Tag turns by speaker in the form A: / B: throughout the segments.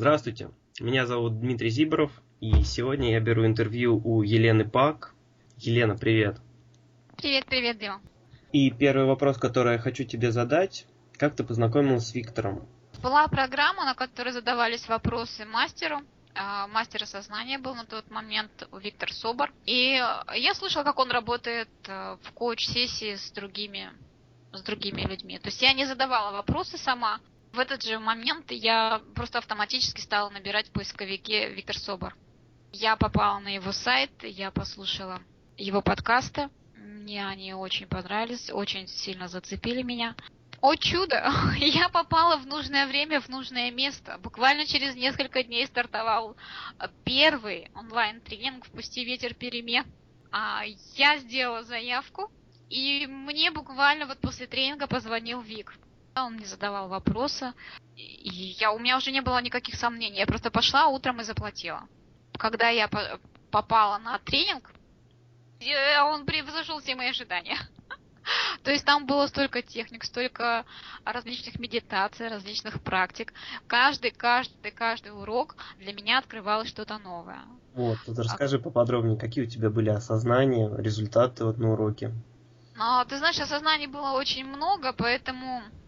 A: Здравствуйте, меня зовут Дмитрий Зиборов, и сегодня я беру интервью у Елены Пак. Елена, привет.
B: Привет, привет, Дима.
A: И первый вопрос, который я хочу тебе задать, как ты познакомилась с Виктором?
B: Была программа, на которой задавались вопросы мастеру, а, мастер сознания был на тот момент Виктор Собор. И я слышала, как он работает э, в коуч-сессии с другими, с другими людьми. То есть я не задавала вопросы сама. В этот же момент я просто автоматически стала набирать в поисковике Виктор Собор. Я попала на его сайт, я послушала его подкасты. Мне они очень понравились, очень сильно зацепили меня. О чудо! Я попала в нужное время, в нужное место. Буквально через несколько дней стартовал первый онлайн-тренинг «Впусти ветер перемен». А я сделала заявку, и мне буквально вот после тренинга позвонил Вик. Он мне задавал вопросы, и я, у меня уже не было никаких сомнений. Я просто пошла утром и заплатила. Когда я попала на тренинг, он превзошел все мои ожидания. То есть там было столько техник, столько различных медитаций, различных практик. Каждый, каждый, каждый урок для меня открывалось что-то новое.
A: Вот, тут расскажи а... поподробнее, какие у тебя были осознания, результаты вот на уроке.
B: А, ты знаешь, осознаний было очень много, поэтому а,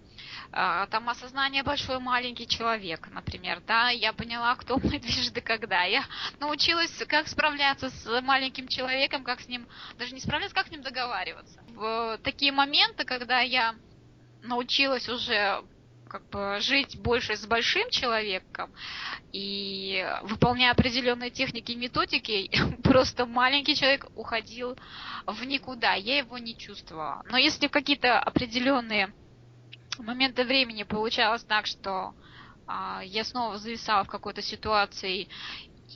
B: там осознание большой маленький человек, например, да, я поняла, кто мой движды когда. Я научилась, как справляться с маленьким человеком, как с ним, даже не справляться, как с ним договариваться. В такие моменты, когда я научилась уже как бы жить больше с большим человеком и выполняя определенные техники и методики, просто маленький человек уходил в никуда, я его не чувствовала. Но если какие-то определенные моменты времени получалось так, что а, я снова зависала в какой-то ситуации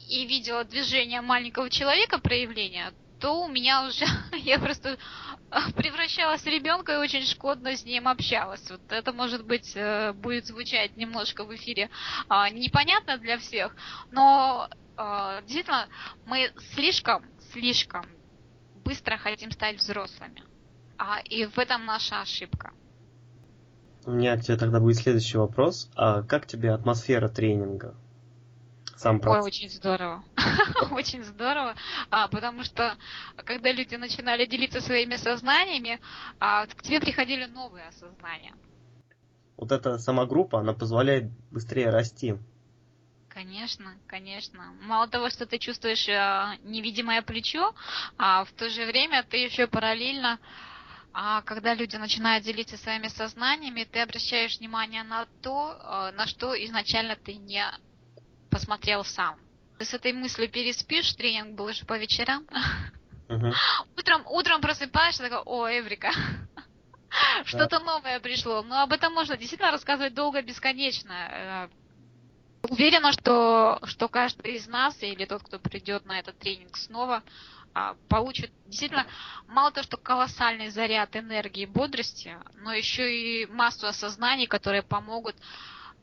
B: и видела движение маленького человека, проявление, то у меня уже я просто превращалась в ребенка и очень шкодно с ним общалась. Вот это, может быть, э, будет звучать немножко в эфире а, непонятно для всех, но а, действительно мы слишком, слишком быстро хотим стать взрослыми. А, и в этом наша ошибка.
A: У меня к тебе тогда будет следующий вопрос. А как тебе атмосфера тренинга?
B: Сам процесс. Ой, очень здорово. очень здорово. А, потому что когда люди начинали делиться своими сознаниями, а, к тебе приходили новые осознания.
A: Вот эта сама группа, она позволяет быстрее расти.
B: Конечно, конечно. Мало того, что ты чувствуешь а, невидимое плечо, а в то же время ты еще параллельно а когда люди начинают делиться своими сознаниями, ты обращаешь внимание на то, э, на что изначально ты не посмотрел сам. Ты с этой мыслью переспишь, тренинг был уже по вечерам. Uh-huh. Утром, утром просыпаешься, такой, о, Эврика, что-то новое пришло. Но об этом можно действительно рассказывать долго, бесконечно. Э, уверена, что, что каждый из нас или тот, кто придет на этот тренинг снова, а, получит действительно мало того, что колоссальный заряд энергии и бодрости, но еще и массу осознаний, которые помогут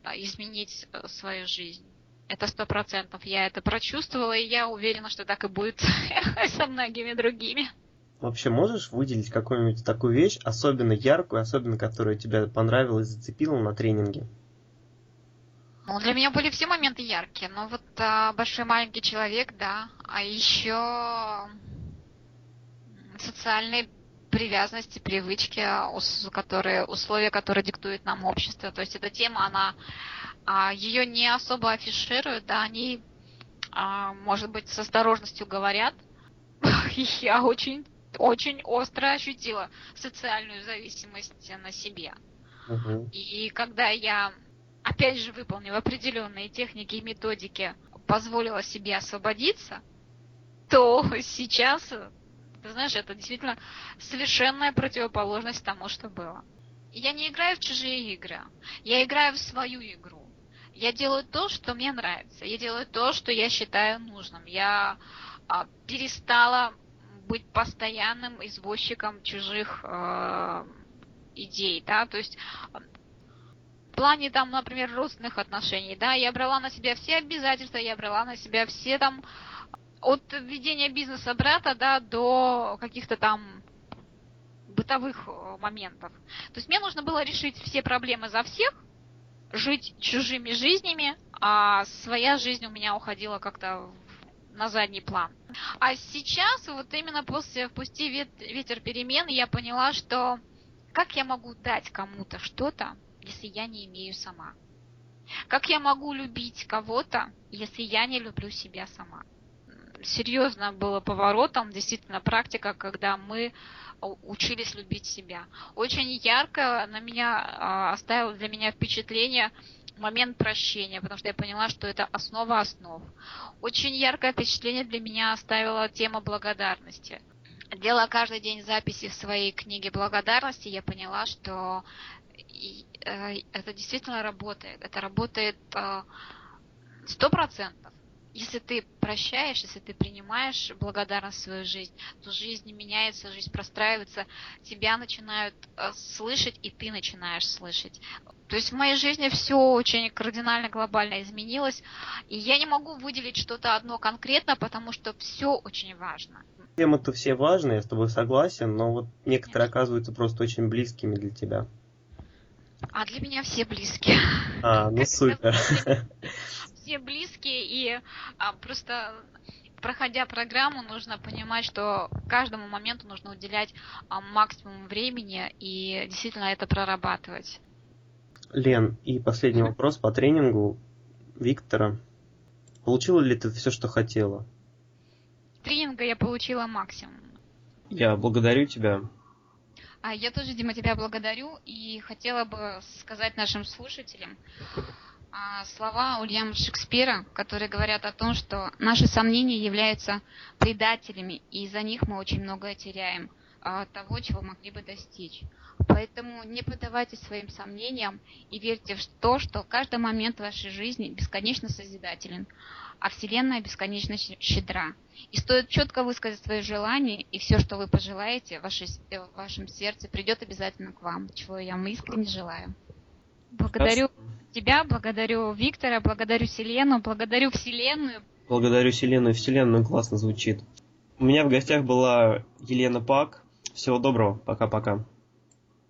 B: а, изменить э, свою жизнь. Это сто процентов. Я это прочувствовала, и я уверена, что так и будет со многими другими.
A: Вообще можешь выделить какую-нибудь такую вещь, особенно яркую, особенно которая тебе понравилась, зацепила на тренинге?
B: Ну, для меня были все моменты яркие, но вот а, большой маленький человек, да. А еще социальные привязанности, привычки, которые, условия, которые диктует нам общество. То есть эта тема, она а, ее не особо афишируют, да, они, а, может быть, с осторожностью говорят. Я очень, очень остро ощутила социальную зависимость на себе. Угу. И когда я опять же, выполнив определенные техники и методики, позволила себе освободиться, то сейчас, ты знаешь, это действительно совершенная противоположность тому, что было. Я не играю в чужие игры, я играю в свою игру. Я делаю то, что мне нравится, я делаю то, что я считаю нужным. Я а, перестала быть постоянным извозчиком чужих э, идей, да, то есть в плане там, например, родственных отношений, да, я брала на себя все обязательства, я брала на себя все там от ведения бизнеса брата, да, до каких-то там бытовых э, моментов. То есть мне нужно было решить все проблемы за всех, жить чужими жизнями, а своя жизнь у меня уходила как-то на задний план. А сейчас, вот именно после «Впусти ветер перемен», я поняла, что как я могу дать кому-то что-то, если я не имею сама? Как я могу любить кого-то, если я не люблю себя сама? Серьезно было поворотом, действительно, практика, когда мы учились любить себя. Очень ярко на меня а, оставил для меня впечатление момент прощения, потому что я поняла, что это основа основ. Очень яркое впечатление для меня оставила тема благодарности. Делая каждый день записи в своей книге благодарности, я поняла, что Э, это действительно работает. Это работает э, сто процентов. Если ты прощаешь, если ты принимаешь благодарность в свою жизнь, то жизнь не меняется, жизнь простраивается, тебя начинают э, слышать, и ты начинаешь слышать. То есть в моей жизни все очень кардинально, глобально изменилось, и я не могу выделить что-то одно конкретно, потому что все очень важно.
A: Темы-то все важные, я с тобой согласен, но вот некоторые оказываются просто очень близкими для тебя.
B: А для меня все близкие.
A: А, ну супер.
B: Все близкие, и а, просто проходя программу, нужно понимать, что каждому моменту нужно уделять а, максимум времени и действительно это прорабатывать.
A: Лен, и последний вопрос по тренингу Виктора. Получила ли ты все, что хотела?
B: Тренинга я получила максимум.
A: Я благодарю тебя.
B: А я тоже, Дима, тебя благодарю и хотела бы сказать нашим слушателям слова Ульяма Шекспира, которые говорят о том, что наши сомнения являются предателями, и из-за них мы очень многое теряем а, того, чего могли бы достичь. Поэтому не поддавайтесь своим сомнениям и верьте в то, что каждый момент вашей жизни бесконечно созидателен, а Вселенная бесконечно щедра. И стоит четко высказать свои желания, и все, что вы пожелаете вашей, в вашем сердце, придет обязательно к вам, чего я вам искренне желаю. Благодарю тебя, благодарю Виктора, благодарю Вселенную, благодарю Вселенную.
A: Благодарю Вселенную, Вселенную классно звучит. У меня в гостях была Елена Пак. Всего доброго, пока-пока.